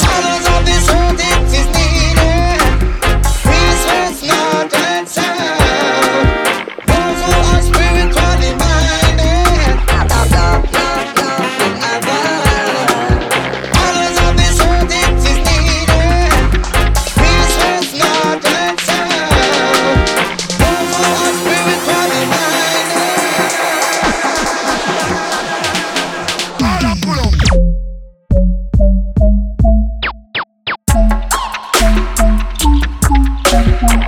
Tell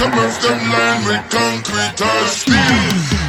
Some of them land with concrete or steel.